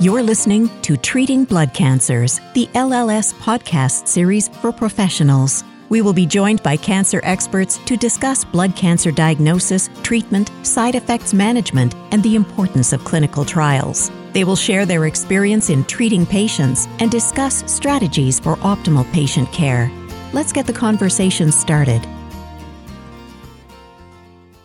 You're listening to Treating Blood Cancers, the LLS podcast series for professionals. We will be joined by cancer experts to discuss blood cancer diagnosis, treatment, side effects management, and the importance of clinical trials. They will share their experience in treating patients and discuss strategies for optimal patient care. Let's get the conversation started.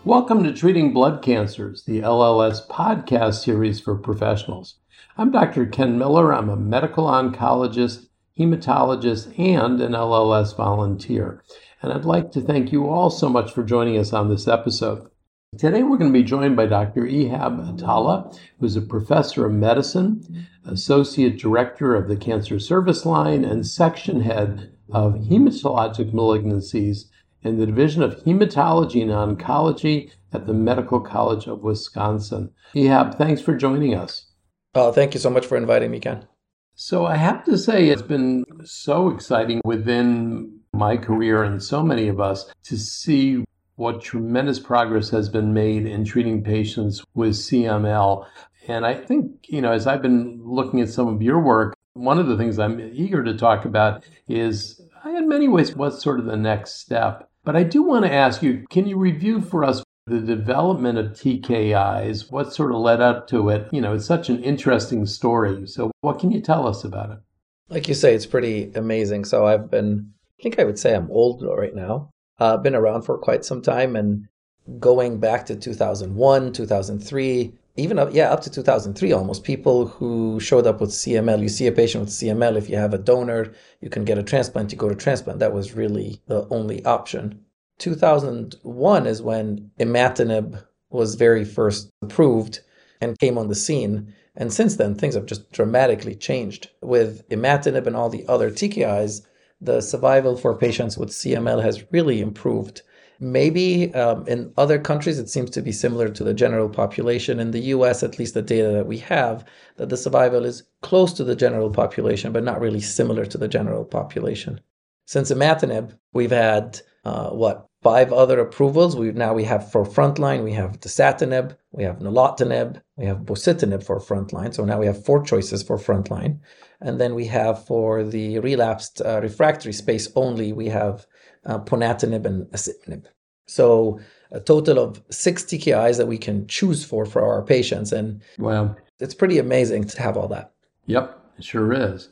Welcome to Treating Blood Cancers, the LLS podcast series for professionals. I'm Dr. Ken Miller. I'm a medical oncologist, hematologist, and an LLS volunteer. And I'd like to thank you all so much for joining us on this episode. Today we're going to be joined by Dr. Ehab Atallah, who's a professor of medicine, associate director of the Cancer Service Line, and section head of hematologic malignancies in the Division of Hematology and Oncology at the Medical College of Wisconsin. Ehab, thanks for joining us. Oh, thank you so much for inviting me, Ken. So I have to say, it's been so exciting within my career and so many of us to see what tremendous progress has been made in treating patients with CML. And I think, you know, as I've been looking at some of your work, one of the things I'm eager to talk about is, in many ways, what's sort of the next step. But I do want to ask you can you review for us the development of TKIs, what sort of led up to it. You know, it's such an interesting story. So, what can you tell us about it? Like you say, it's pretty amazing. So, I've been, I think I would say I'm old right now. I've uh, been around for quite some time and going back to 2001, 2003, even up, yeah, up to 2003 almost, people who showed up with CML. You see a patient with CML, if you have a donor, you can get a transplant, you go to transplant. That was really the only option. 2001 is when imatinib was very first approved and came on the scene. And since then, things have just dramatically changed. With imatinib and all the other TKIs, the survival for patients with CML has really improved. Maybe um, in other countries, it seems to be similar to the general population. In the US, at least the data that we have, that the survival is close to the general population, but not really similar to the general population. Since imatinib, we've had uh, what five other approvals. We now we have for frontline, we have dasatinib, we have nilotinib, we have bosutinib for frontline. So now we have four choices for frontline, and then we have for the relapsed uh, refractory space only, we have uh, ponatinib and asciminib. So a total of six TKIs that we can choose for for our patients, and wow, it's pretty amazing to have all that. Yep, it sure is.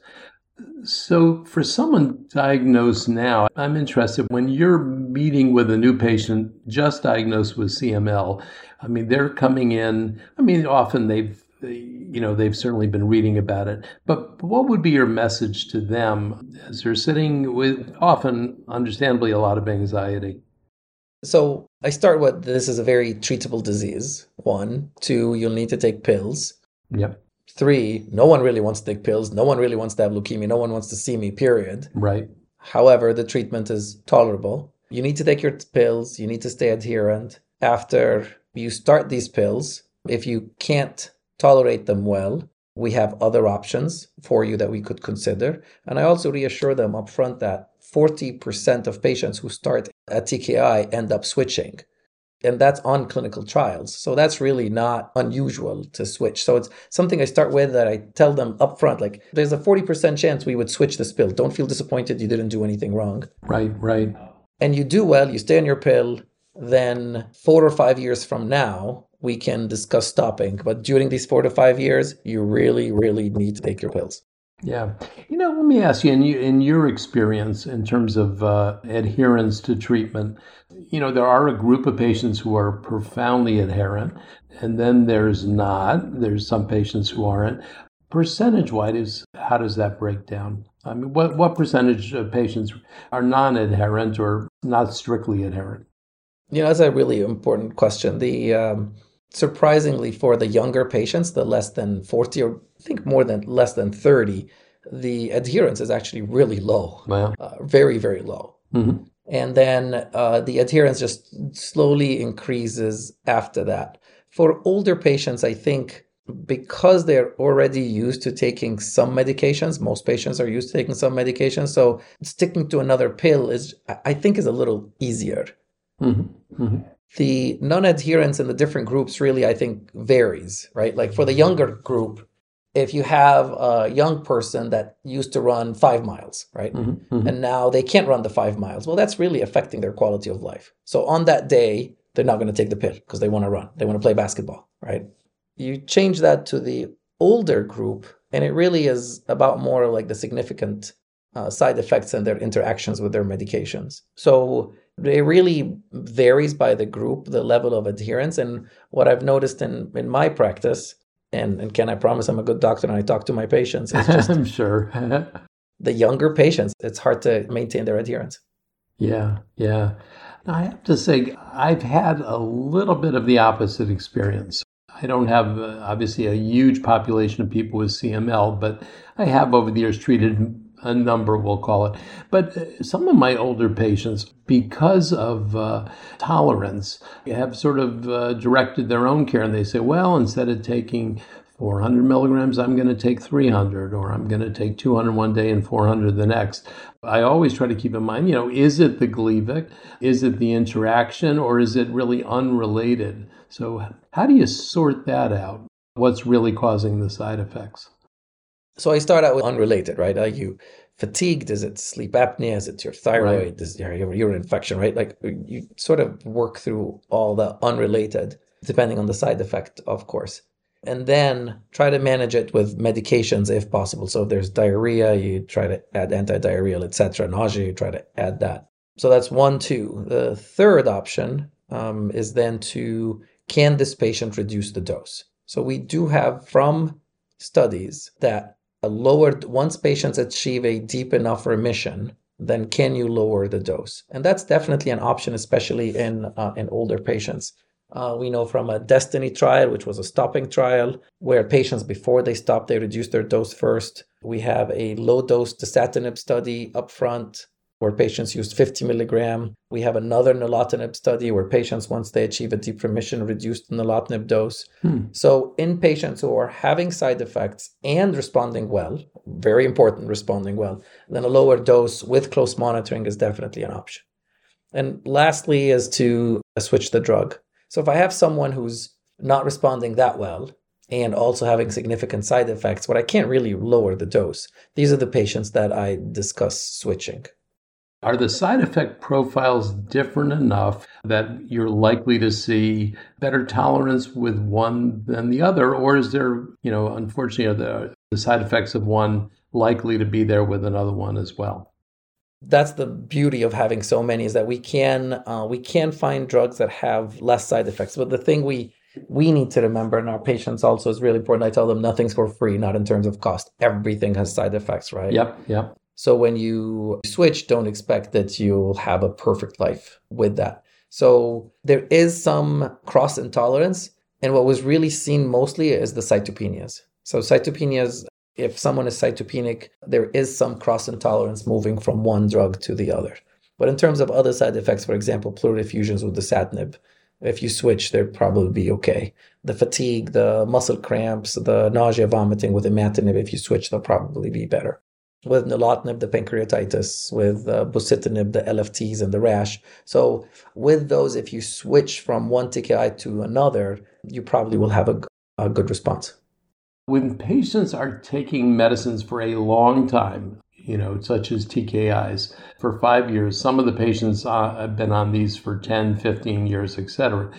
So, for someone diagnosed now, I'm interested when you're meeting with a new patient just diagnosed with CML. I mean, they're coming in. I mean, often they've, you know, they've certainly been reading about it. But what would be your message to them as they're sitting with often, understandably, a lot of anxiety? So, I start with this is a very treatable disease. One, two, you'll need to take pills. Yep. Three, no one really wants to take pills. No one really wants to have leukemia. No one wants to see me, period. Right. However, the treatment is tolerable. You need to take your pills. You need to stay adherent. After you start these pills, if you can't tolerate them well, we have other options for you that we could consider. And I also reassure them upfront that 40% of patients who start a TKI end up switching and that's on clinical trials. So that's really not unusual to switch. So it's something I start with that I tell them up front like there's a 40% chance we would switch this pill. Don't feel disappointed you didn't do anything wrong. Right, right. And you do well, you stay on your pill, then 4 or 5 years from now we can discuss stopping. But during these 4 to 5 years, you really really need to take your pills. Yeah. You know, let me ask you in, you, in your experience in terms of uh, adherence to treatment, you know, there are a group of patients who are profoundly adherent, and then there's not. There's some patients who aren't. Percentage wise, how does that break down? I mean, what, what percentage of patients are non adherent or not strictly adherent? You know, that's a really important question. The um, surprisingly for the younger patients, the less than 40 or I think more than less than 30, the adherence is actually really low. Wow. Uh, very, very low. Mm-hmm. And then uh, the adherence just slowly increases after that. For older patients, I think because they're already used to taking some medications, most patients are used to taking some medications. So sticking to another pill is, I think, is a little easier. Mm-hmm. Mm-hmm the non-adherence in the different groups really i think varies right like for the younger group if you have a young person that used to run five miles, right? Mm-hmm, mm-hmm. And now they can't run the five miles, well, that's really affecting their quality of life. So on that day, they're not going to take the pill because they want to run, they want to play basketball, right? You change that to the older group, and it really is about more like the significant uh, side effects and their interactions with their medications. So it really varies by the group, the level of adherence. And what I've noticed in, in my practice, and, and Ken, I promise I'm a good doctor and I talk to my patients, it's just I'm sure. the younger patients, it's hard to maintain their adherence. Yeah, yeah. I have to say, I've had a little bit of the opposite experience. I don't have uh, obviously a huge population of people with CML, but I have over the years treated a number, we'll call it. But uh, some of my older patients, because of uh, tolerance, have sort of uh, directed their own care and they say, well, instead of taking 400 milligrams, I'm going to take 300, or I'm going to take 200 one day and 400 the next. I always try to keep in mind, you know, is it the Gleevec? Is it the interaction? Or is it really unrelated? So, how do you sort that out? What's really causing the side effects? So I start out with unrelated, right? Are you fatigued? Is it sleep apnea? Is it your thyroid? Right. Is your urine infection, right? Like you sort of work through all the unrelated, depending on the side effect, of course. And then try to manage it with medications if possible. So if there's diarrhea, you try to add antidiarrheal, etc. Nausea, you try to add that. So that's one, two. The third option um, is then to can this patient reduce the dose? So we do have from studies that lowered once patients achieve a deep enough remission then can you lower the dose? And that's definitely an option especially in uh, in older patients. Uh, we know from a destiny trial which was a stopping trial where patients before they stop they reduce their dose first. We have a low dose dasatinib study up front where patients used 50 milligram. We have another nilotinib study where patients, once they achieve a deep remission, reduced the nilotinib dose. Hmm. So in patients who are having side effects and responding well, very important, responding well, then a lower dose with close monitoring is definitely an option. And lastly is to switch the drug. So if I have someone who's not responding that well, and also having significant side effects, but I can't really lower the dose. These are the patients that I discuss switching. Are the side effect profiles different enough that you're likely to see better tolerance with one than the other? Or is there, you know, unfortunately, are the, the side effects of one likely to be there with another one as well? That's the beauty of having so many is that we can uh, we can find drugs that have less side effects. But the thing we we need to remember, and our patients also is really important. I tell them nothing's for free, not in terms of cost. Everything has side effects, right? Yep, yep. So when you switch, don't expect that you'll have a perfect life with that. So there is some cross intolerance. And what was really seen mostly is the cytopenias. So cytopenias, if someone is cytopenic, there is some cross intolerance moving from one drug to the other. But in terms of other side effects, for example, pleural effusions with dasatinib, if you switch, they'd probably be okay. The fatigue, the muscle cramps, the nausea, vomiting with imatinib, if you switch, they'll probably be better with nilotinib, the pancreatitis, with uh, the LFTs, and the rash. So, with those, if you switch from one TKI to another, you probably will have a, a good response. When patients are taking medicines for a long time, you know, such as TKIs, for five years, some of the patients uh, have been on these for 10, 15 years, etc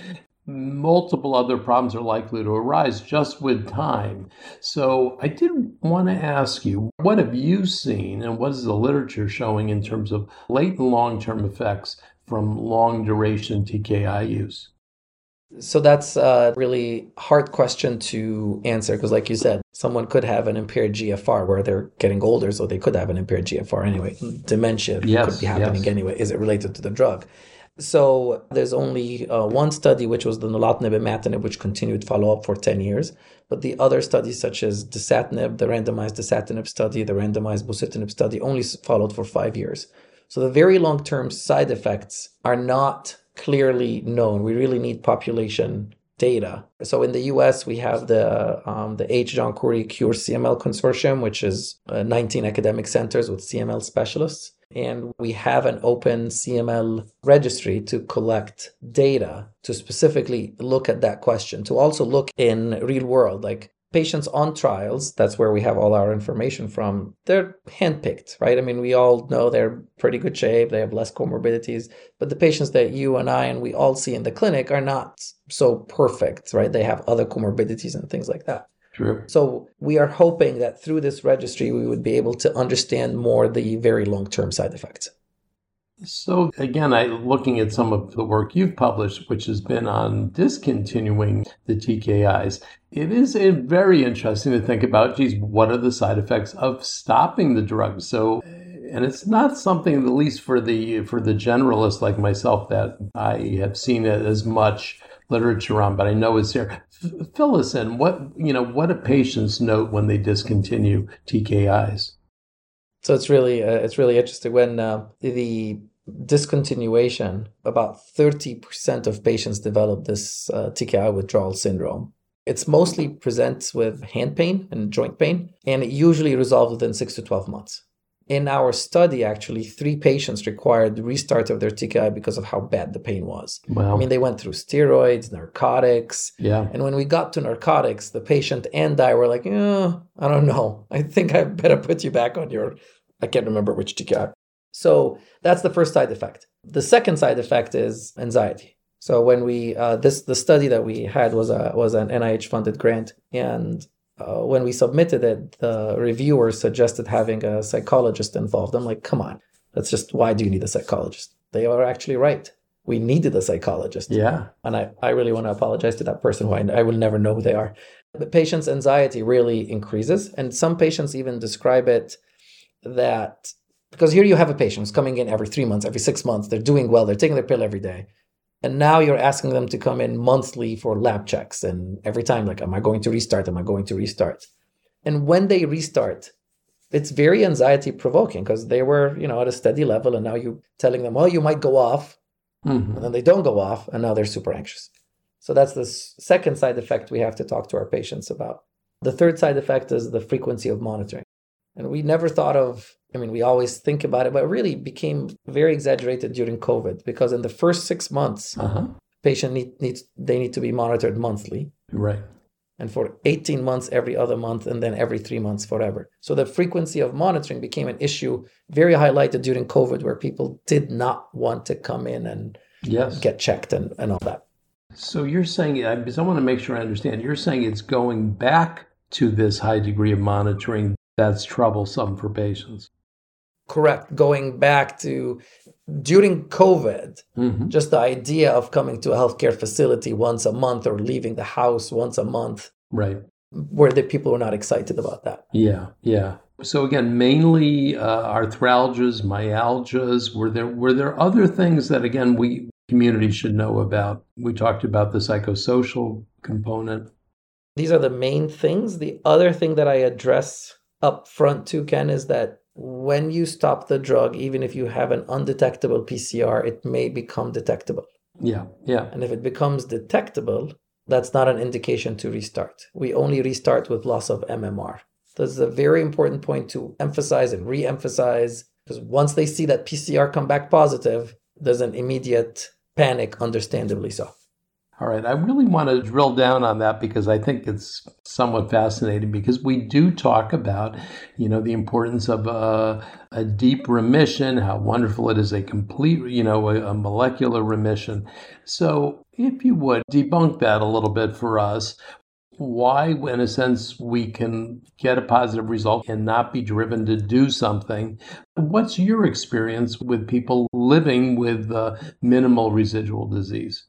multiple other problems are likely to arise just with time. So I did want to ask you, what have you seen and what is the literature showing in terms of late and long term effects from long duration TKI use? So that's a really hard question to answer because, like you said, someone could have an impaired GFR where they're getting older, so they could have an impaired GFR anyway. Dementia yes, could be happening yes. anyway. Is it related to the drug? So there's only uh, one study, which was the nilotinib and imatinib, which continued follow-up for 10 years. But the other studies, such as dasatinib, the randomized dasatinib study, the randomized bosutinib study, only followed for five years. So the very long-term side effects are not clearly known. We really need population data. So in the US, we have the um, the H. John Khoury Cure CML Consortium, which is uh, 19 academic centers with CML specialists and we have an open CML registry to collect data to specifically look at that question, to also look in real world, like patients on trials, that's where we have all our information from, they're handpicked, right? I mean, we all know they're pretty good shape, they have less comorbidities, but the patients that you and I and we all see in the clinic are not so perfect, right? They have other comorbidities and things like that. True. So we are hoping that through this registry, we would be able to understand more the very long term side effects. So again, I looking at some of the work you've published, which has been on discontinuing the TKIs. It is eh, very interesting to think about. Geez, what are the side effects of stopping the drug? So, and it's not something, at least for the for the generalist like myself, that I have seen it as much literature on, but I know it's there. F- fill us in. What you know? What do patients note when they discontinue TKIs? So it's really uh, it's really interesting when uh, the discontinuation about 30% of patients develop this uh, TKI withdrawal syndrome. It's mostly presents with hand pain and joint pain and it usually resolves within 6 to 12 months. In our study actually 3 patients required restart of their TKI because of how bad the pain was. Wow. I mean they went through steroids, narcotics, Yeah. and when we got to narcotics, the patient and I were like, oh, I don't know. I think I better put you back on your, I can't remember which TKI. So that's the first side effect. The second side effect is anxiety. So when we, uh, this, the study that we had was a, was an NIH funded grant. And uh, when we submitted it, the reviewers suggested having a psychologist involved. I'm like, come on, that's just, why do you need a psychologist? They are actually right. We needed a psychologist. Yeah. And I, I really want to apologize to that person who I, I will never know who they are. The patient's anxiety really increases. And some patients even describe it that because here you have a patient who's coming in every three months, every six months, they're doing well, they're taking their pill every day. And now you're asking them to come in monthly for lab checks. And every time, like, am I going to restart? Am I going to restart? And when they restart, it's very anxiety provoking because they were, you know, at a steady level. And now you're telling them, well, you might go off Mhm. and then they don't go off and now they're super anxious so that's the second side effect we have to talk to our patients about the third side effect is the frequency of monitoring and we never thought of i mean we always think about it but it really became very exaggerated during covid because in the first six months Uh-huh. patient need, needs they need to be monitored monthly Right. and for 18 months every other month and then every three months forever so the frequency of monitoring became an issue very highlighted during covid where people did not want to come in and Yes. get checked and, and all that So you're saying, I because I want to make sure I understand, you're saying it's going back to this high degree of monitoring that's troublesome for patients. Correct going back to during covid hmm just the idea of coming to a healthcare facility once a month or leaving the house once a month Right. where the people were not excited about that Yeah. Yeah. So again, mainly uh, arthralgias, myalgias. Were there were there other things that again we community should know about? We talked about the psychosocial component. these are the main things the other thing that i address up front too ken is that when you stop the drug even if you have an undetectable pcr it may become detectable Yeah. Yeah. and if it becomes detectable that's not an indication to restart we only restart with loss of mmr this is a very important point to emphasize and re-emphasize because once they see that pcr come back positive there's an immediate panic understandably so All right. I really want to drill down on that because I think it's somewhat fascinating because we do talk about, you know, the importance of a, a deep remission, how wonderful it is a complete, you know, a, a molecular remission. So if you would debunk that a little bit for us, why, in a sense, we can get a positive result and not be driven to do something. What's your experience with people living with uh, minimal residual disease?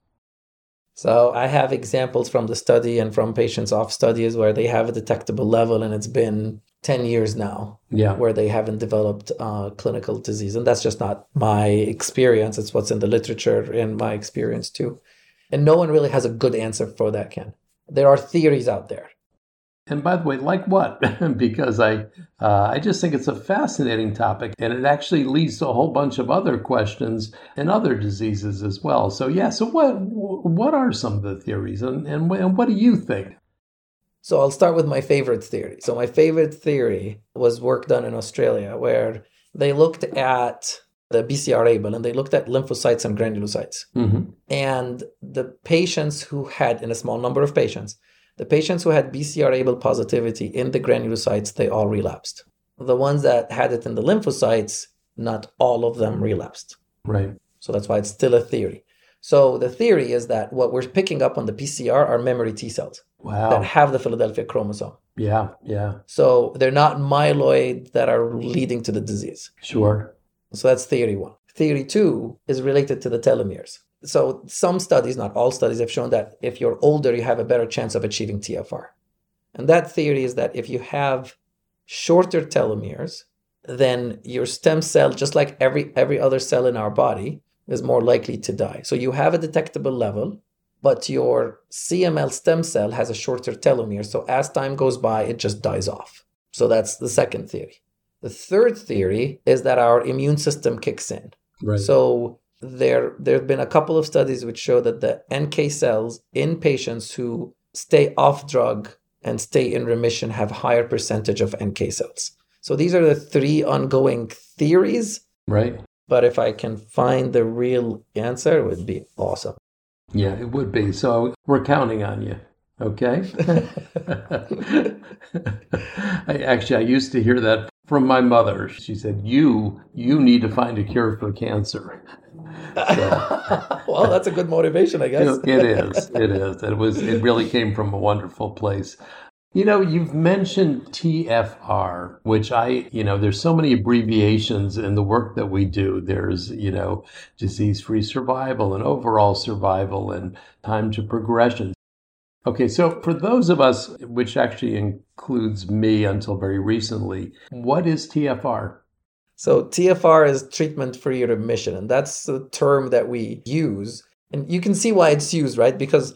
So I have examples from the study and from patients off studies where they have a detectable level and it's been 10 years now Yeah. where they haven't developed uh, clinical disease. And that's just not my experience. It's what's in the literature and my experience too. And no one really has a good answer for that, Ken. There are theories out there. And by the way, like what? because I, uh, I just think it's a fascinating topic, and it actually leads to a whole bunch of other questions and other diseases as well. So yeah, so what what are some of the theories, and and, and what do you think? So I'll start with my favorite theory. So my favorite theory was work done in Australia where they looked at the BCR-ABL and they looked at lymphocytes and granulocytes. Mm-hmm. And the patients who had, in a small number of patients, the patients who had BCR-ABL positivity in the granulocytes, they all relapsed. The ones that had it in the lymphocytes, not all of them relapsed. Right. So that's why it's still a theory. So the theory is that what we're picking up on the PCR are memory T cells Wow. that have the Philadelphia chromosome. yeah. Yeah. So they're not myeloid that are leading to the disease. Sure. So that's theory one. Theory two is related to the telomeres. So some studies, not all studies, have shown that if you're older, you have a better chance of achieving TFR. And that theory is that if you have shorter telomeres, then your stem cell, just like every every other cell in our body, is more likely to die. So you have a detectable level, but your CML stem cell has a shorter telomere. So as time goes by, it just dies off. So that's the second theory. The third theory is that our immune system kicks in. Right. So there there have been a couple of studies which show that the NK cells in patients who stay off drug and stay in remission have higher percentage of NK cells. So these are the three ongoing theories, right. but if I can find the real answer, it would be awesome. Yeah, it would be. So we're counting on you. Okay. I, actually, I used to hear that from my mother. She said, "You, you need to find a cure for cancer." well, that's a good motivation, I guess. it is. It is. It was. It really came from a wonderful place. You know, you've mentioned TFR, which I, you know, there's so many abbreviations in the work that we do. There's, you know, disease free survival and overall survival and time to progression. Okay, so for those of us, which actually includes me until very recently, what is TFR? So TFR is treatment free remission, and that's the term that we use. And you can see why it's used, right? Because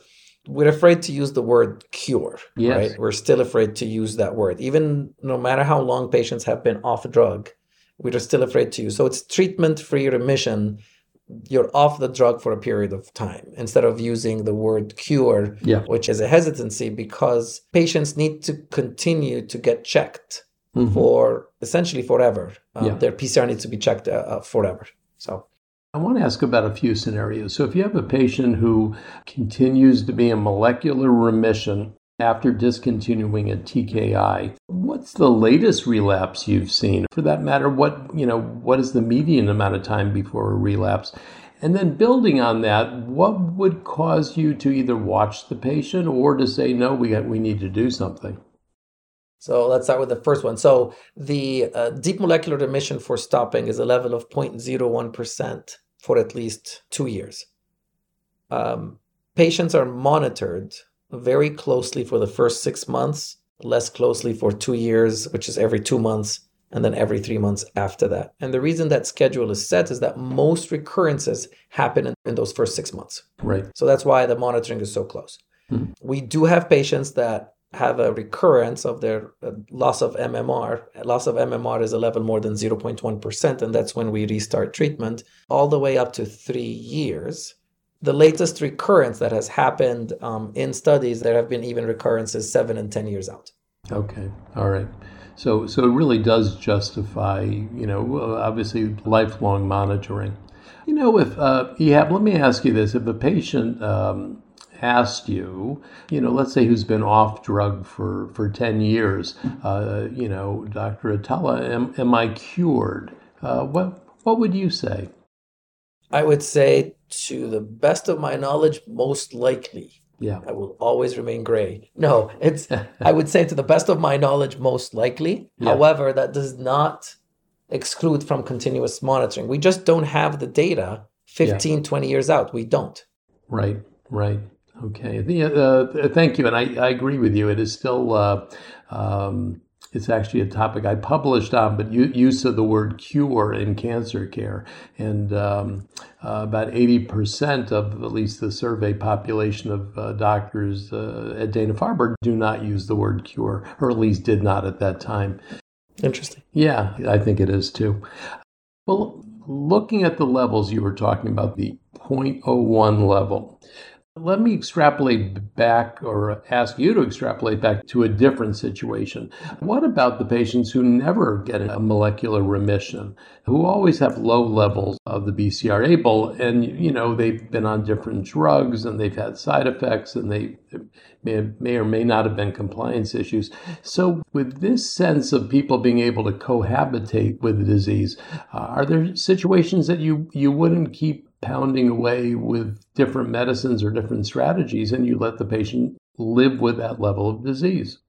we're afraid to use the word cure, Yes. right? We're still afraid to use that word. Even no matter how long patients have been off a drug, we're still afraid to use. So it's treatment free remission. You're off the drug for a period of time instead of using the word cure, Yeah. which is a hesitancy because patients need to continue to get checked Mhm. for essentially forever. Um, Yeah. Their PCR needs to be checked uh, uh, forever. So I want to ask about a few scenarios. So, if you have a patient who continues to be in molecular remission after discontinuing a TKI, what's the latest relapse you've seen? For that matter, what you know, what is the median amount of time before a relapse? And then building on that, what would cause you to either watch the patient or to say no, we got, we need to do something? So let's start with the first one. So the uh, deep molecular remission for stopping is a level of 0.01% for at least two years. Um, patients are monitored very closely for the first six months, less closely for two years, which is every two months, and then every three months after that. And the reason that schedule is set is that most recurrences happen in, in those first six months. Right. So that's why the monitoring is so close. Hmm. We do have patients that have a recurrence of their uh, loss of MMR. Loss of MMR is a level more than 0.1%, and that's when we restart treatment, all the way up to three years. The latest recurrence that has happened um, in studies, there have been even recurrences seven and 10 years out. Okay. All right. So, so it really does justify, you know, obviously lifelong monitoring. You know, if uh, Ehab, let me ask you this: if a patient um, asked you, you know, let's say who's been off drug for for ten years, uh, you know, Doctor Atallah, am, am I cured? Uh, what what would you say? I would say, to the best of my knowledge, most likely. Yeah. I will always remain gray. No, it's I would say to the best of my knowledge, most likely. Yeah. However, that does not exclude from continuous monitoring. We just don't have the data 15, 20 years out. We don't. Right, right. Okay. The, uh, thank you. And I, I agree with you. It is still, uh, um, it's actually a topic I published on, but use of the word cure in cancer care. And um, uh, about 80% of at least the survey population of uh, doctors uh, at Dana Farber do not use the word cure, or at least did not at that time. Interesting. Yeah, I think it is too. Well, looking at the levels you were talking about, the 0.01 level, Let me extrapolate back or ask you to extrapolate back to a different situation. What about the patients who never get a molecular remission, who always have low levels of the BCR-ABL and you know they've been on different drugs and they've had side effects and they may, may or may not have been compliance issues. So with this sense of people being able to cohabitate with the disease, uh, are there situations that you you wouldn't keep pounding away with different medicines or different strategies and you let the patient live with that level of disease.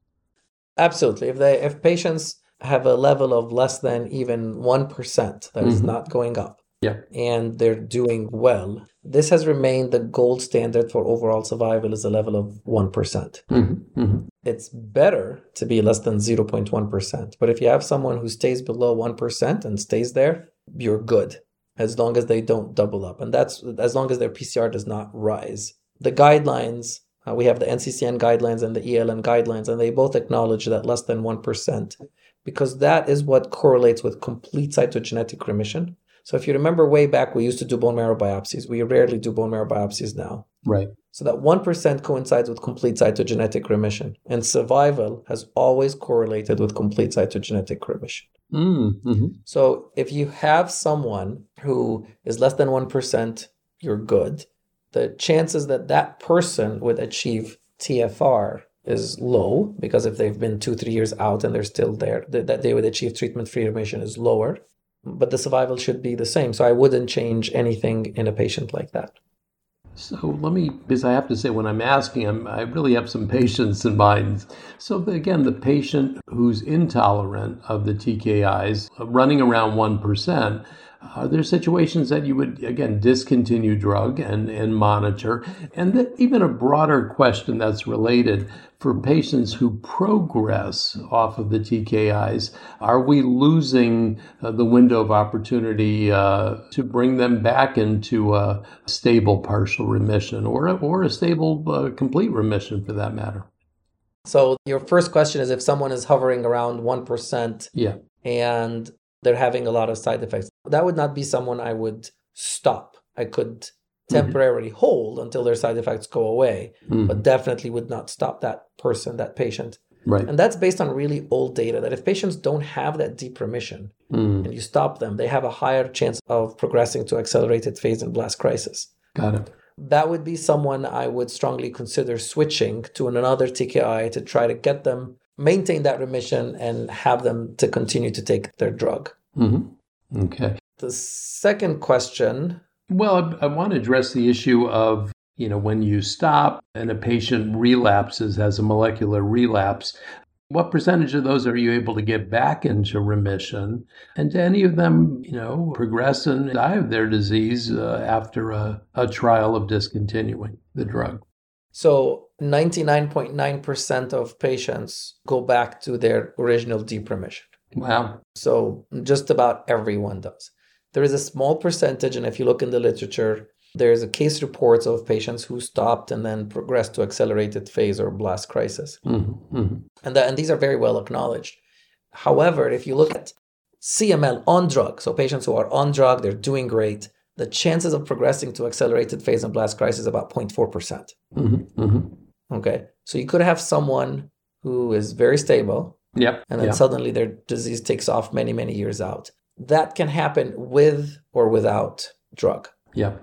Absolutely. If they if patients have a level of less than even 1% that is mm-hmm. not going up yeah. and they're doing well, this has remained the gold standard for overall survival is a level of one mm-hmm. mm-hmm. It's better to be less than 0.1%. But if you have someone who stays below 1% and stays there, you're good as long as they don't double up. And that's as long as their PCR does not rise. The guidelines, uh, we have the NCCN guidelines and the ELN guidelines, and they both acknowledge that less than 1%, because that is what correlates with complete cytogenetic remission. So if you remember way back, we used to do bone marrow biopsies. We rarely do bone marrow biopsies now. Right. So that 1% coincides with complete cytogenetic remission. And survival has always correlated with complete cytogenetic remission. Mm-hmm. So if you have someone who is less than 1%, you're good. The chances that that person would achieve TFR is low because if they've been two, three years out and they're still there, that they would achieve treatment free remission is lower but the survival should be the same. So I wouldn't change anything in a patient like that. So let me, because I have to say, when I'm asking, I'm, i really have some patience in mind. So again, the patient who's intolerant of the TKIs, uh, running around 1%, are there situations that you would, again, discontinue drug and, and monitor? And even a broader question that's related for patients who progress off of the TKIs, are we losing uh, the window of opportunity uh, to bring them back into a stable partial remission or, or a stable uh, complete remission for that matter? So, your first question is if someone is hovering around 1%. Yeah. And they're having a lot of side effects. That would not be someone I would stop. I could mm-hmm. temporarily hold until their side effects go away, mm-hmm. but definitely would not stop that person, that patient. Right. And that's based on really old data that if patients don't have that deep remission mm. and you stop them, they have a higher chance of progressing to accelerated phase and blast crisis. Got it. That would be someone I would strongly consider switching to another TKI to try to get them maintain that remission and have them to continue to take their drug. Mm-hmm. Okay. The second question. Well, I, I want to address the issue of you know when you stop and a patient relapses as a molecular relapse what percentage of those are you able to get back into remission and do any of them you know progress and die of their disease uh, after a, a trial of discontinuing the drug so 99.9% of patients go back to their original deep remission. Wow. So just about everyone does. There is a small percentage, and if you look in the literature, there's a case reports of patients who stopped and then progressed to accelerated phase or blast crisis. Mm-hmm, mm-hmm. And, that, and these are very well acknowledged. However, if you look at CML on drug, so patients who are on drug, they're doing great the chances of progressing to accelerated phase and blast crisis is about 0.4%. percent mm-hmm, mm-hmm. Okay. So you could have someone who is very stable. Yep. And then yep. suddenly their disease takes off many, many years out. That can happen with or without drug. Yeah.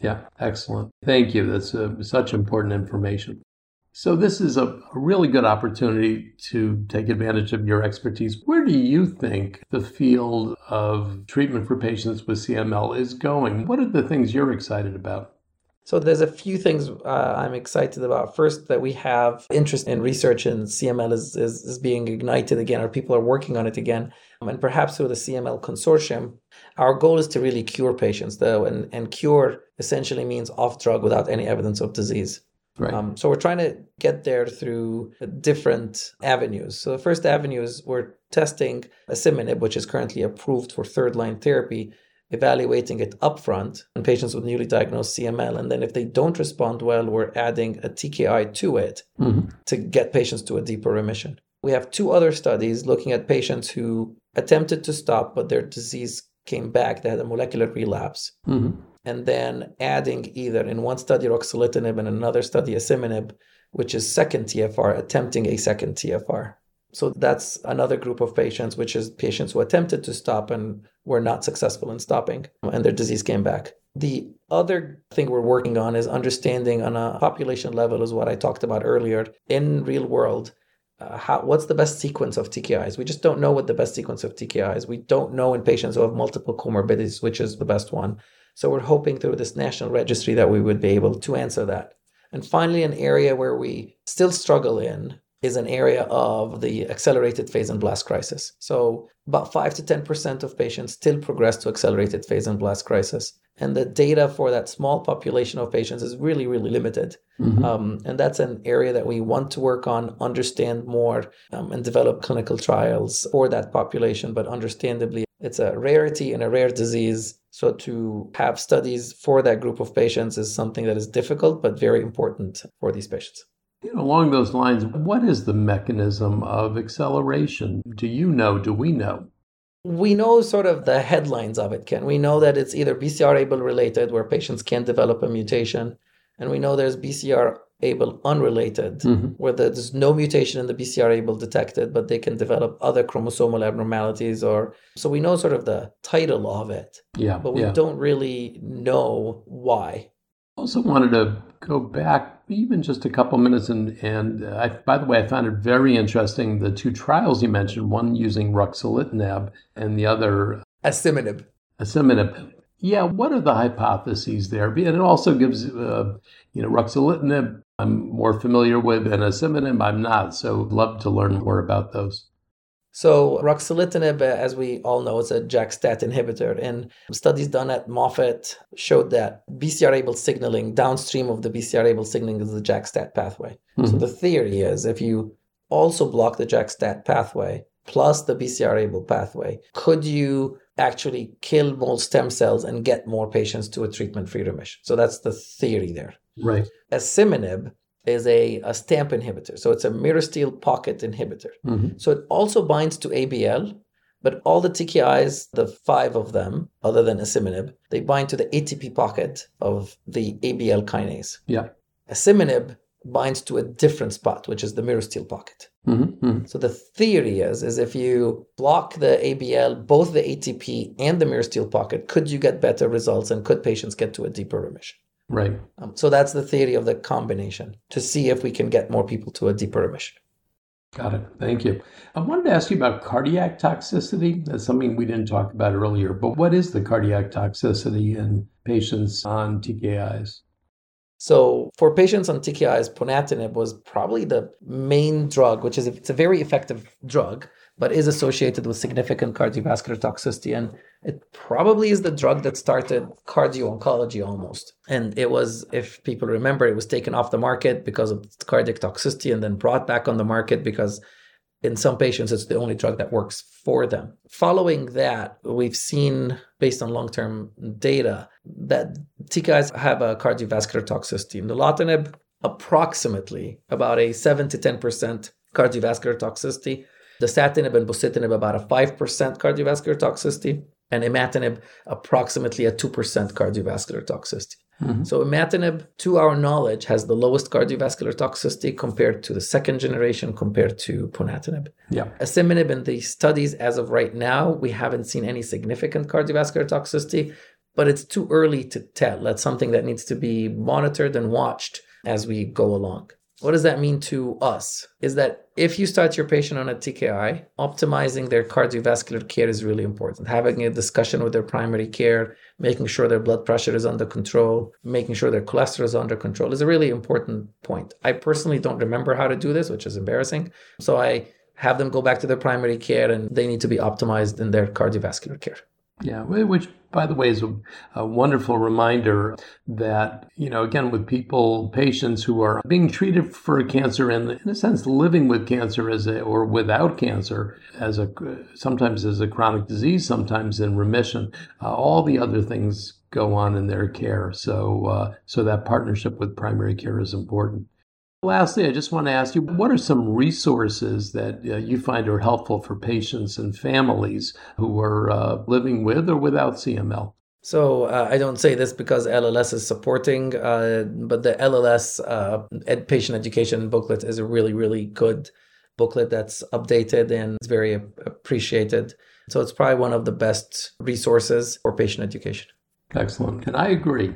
Yeah. Excellent. Thank you. That's uh, such important information. So, this is a, a, really good opportunity to take advantage of your expertise. Where do you think the field of treatment for patients with CML is going? What are the things you're excited about? So, there's a few things uh, I'm excited about. First, that we have interest in research in CML is, is, is being ignited again, or people are working on it again. And perhaps through the CML consortium, our goal is to really cure patients, though, and, and cure essentially means off drug without any evidence of disease. Right. Um, so we're trying to get there through different avenues. So the first avenue is we're testing asciminib, which is currently approved for third line therapy, evaluating it upfront in patients with newly diagnosed CML. And then if they don't respond well, we're adding a TKI to it mm-hmm. to get patients to a deeper remission. We have two other studies looking at patients who attempted to stop, but their disease came back. They had a molecular relapse. Mm-hmm. and then adding either in one study ruxolitinib and another study asciminib, which is second TFR, attempting a second TFR. So that's another group of patients, which is patients who attempted to stop and were not successful in stopping, and their disease came back. The other thing we're working on is understanding on a population level, is what I talked about earlier, in real world, uh, how, what's the best sequence of TKIs? We just don't know what the best sequence of TKIs. We don't know in patients who have multiple comorbidities which is the best one. So we're hoping through this national registry that we would be able to answer that. And finally, an area where we still struggle in is an area of the accelerated phase and blast crisis. So about 5 to 10% of patients still progress to accelerated phase and blast crisis. And the data for that small population of patients is really, really limited. Mm-hmm. Um, and that's an area that we want to work on, understand more, um, and develop clinical trials for that population. But understandably, it's a rarity and a rare disease. So to have studies for that group of patients is something that is difficult, but very important for these patients. You know, along those lines, what is the mechanism of acceleration? Do you know? Do we know? We know sort of the headlines of it, Ken. We know that it's either BCR-ABL related, where patients can develop a mutation, and we know there's BCR-ABL unrelated, mm-hmm. where there's no mutation in the BCR-ABL detected, but they can develop other chromosomal abnormalities. Or so we know sort of the title of it, yeah, but we yeah. don't really know why. Also wanted to go back even just a couple minutes and and I, by the way, I found it very interesting the two trials you mentioned, one using ruxolitinib and the other asciminib. Asciminib. Yeah, what are the hypotheses there? And it also gives, uh, you know, ruxolitinib I'm more familiar with, and asciminib I'm not. So love to learn more about those. So ruxolitinib, as we all know, is a JAK-STAT inhibitor, and studies done at Moffitt showed that BCR-ABL signaling downstream of the BCR-ABL signaling is the JAK-STAT pathway. Mm-hmm. So the theory is if you also block the JAK-STAT pathway plus the BCR-ABL pathway, could you actually kill more stem cells and get more patients to a treatment-free remission? So that's the theory there. Right. Asciminib is a, a STAMP inhibitor. So it's a myristoyl pocket inhibitor. Mm-hmm. So it also binds to ABL, but all the TKIs, the five of them, other than asciminib, they bind to the ATP pocket of the ABL kinase. Yeah. Asciminib binds to a different spot, which is the myristoyl pocket. Mm-hmm. Mm-hmm. So the theory is, is if you block the ABL, both the ATP and the myristoyl pocket, could you get better results and could patients get to a deeper remission? Right. Um, so that's the theory of the combination to see if we can get more people to a deeper remission. Got it. Thank you. I wanted to ask you about cardiac toxicity. That's something we didn't talk about earlier, but what is the cardiac toxicity in patients on TKIs? So for patients on TKIs, ponatinib was probably the main drug, which is it's a very effective drug, but is associated with significant cardiovascular toxicity. And it probably is the drug that started cardio oncology almost. And it was, if people remember, it was taken off the market because of cardiac toxicity and then brought back on the market because in some patients it's the only drug that works for them. Following that, we've seen based on long-term data that TKIs have a cardiovascular toxicity. the Nilotinib approximately about a 7 to 10% cardiovascular toxicity dasatinib and bosutinib about a 5% cardiovascular toxicity, and imatinib approximately a 2% cardiovascular toxicity. Mm-hmm. So imatinib, to our knowledge, has the lowest cardiovascular toxicity compared to the second generation compared to ponatinib. Yeah. Asciminib in the studies as of right now, we haven't seen any significant cardiovascular toxicity, but it's too early to tell. That's something that needs to be monitored and watched as we go along. What does that mean to us? Is that if you start your patient on a TKI, optimizing their cardiovascular care is really important. Having a discussion with their primary care, making sure their blood pressure is under control, making sure their cholesterol is under control is a really important point. I personally don't remember how to do this, which is embarrassing. So I have them go back to their primary care and they need to be optimized in their cardiovascular care. Yeah, which, by the way, is a, a, wonderful reminder that, you know, again, with people, patients who are being treated for cancer and, in a sense, living with cancer as a, or without cancer as a, sometimes as a chronic disease, sometimes in remission, uh, all the other things go on in their care. So, uh, so that partnership with primary care is important. Lastly, I just want to ask you what are some resources that uh, you find are helpful for patients and families who are uh, living with or without CML? So uh, I don't say this because LLS is supporting, uh, but the LLS uh, ed- patient education booklet is a really, really good booklet that's updated and it's very appreciated. So it's probably one of the best resources for patient education. Excellent. And I agree.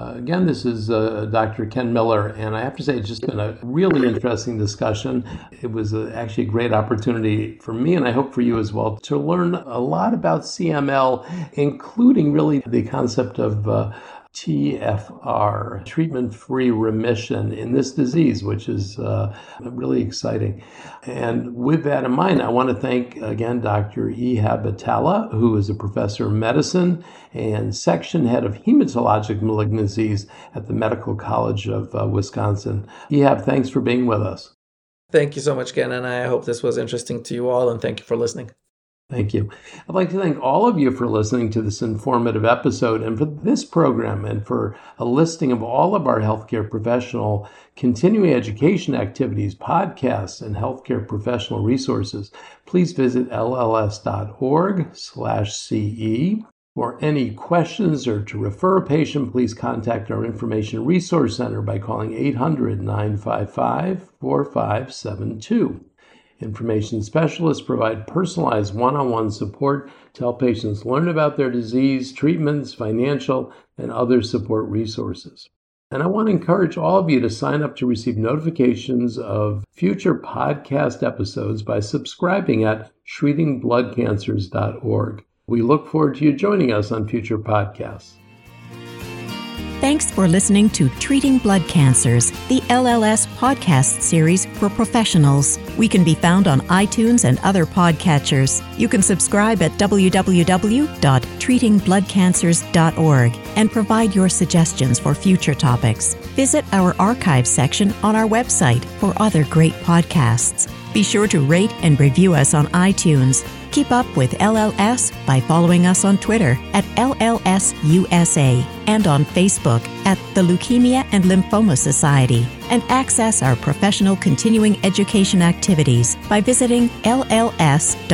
Uh, again, this is uh, Dr. Ken Miller, and I have to say it's just been a really interesting discussion. It was a, actually a great opportunity for me, and I hope for you as well, to learn a lot about CML, including really the concept of uh, TFR, treatment free remission in this disease, which is uh, really exciting. And with that in mind, I want to thank again Dr. Ehab Atallah, who is a professor of medicine and section head of hematologic malignancies at the Medical College of uh, Wisconsin. Ehab, thanks for being with us. Thank you so much, Ken, and I hope this was interesting to you all, and thank you for listening. Thank you. I'd like to thank all of you for listening to this informative episode and for this program and for a listing of all of our healthcare professional continuing education activities, podcasts, and healthcare professional resources. Please visit lls.org slash CE. For any questions or to refer a patient, please contact our Information Resource Center by calling 800 955 4572. Information specialists provide personalized one on one support to help patients learn about their disease, treatments, financial, and other support resources. And I want to encourage all of you to sign up to receive notifications of future podcast episodes by subscribing at treatingbloodcancers.org. We look forward to you joining us on future podcasts. Thanks for listening to Treating Blood Cancers, the LLS podcast series for professionals. We can be found on iTunes and other podcatchers. You can subscribe at www.treatingbloodcancers.org and provide your suggestions for future topics. Visit our archives section on our website for other great podcasts. Be sure to rate and review us on iTunes. Keep up with LLS by following us on Twitter at LLSUSA and on Facebook at the Leukemia and Lymphoma Society. And access our professional continuing education activities by visiting lls.org/ce.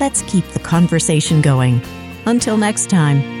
Let's keep the conversation going. Until next time.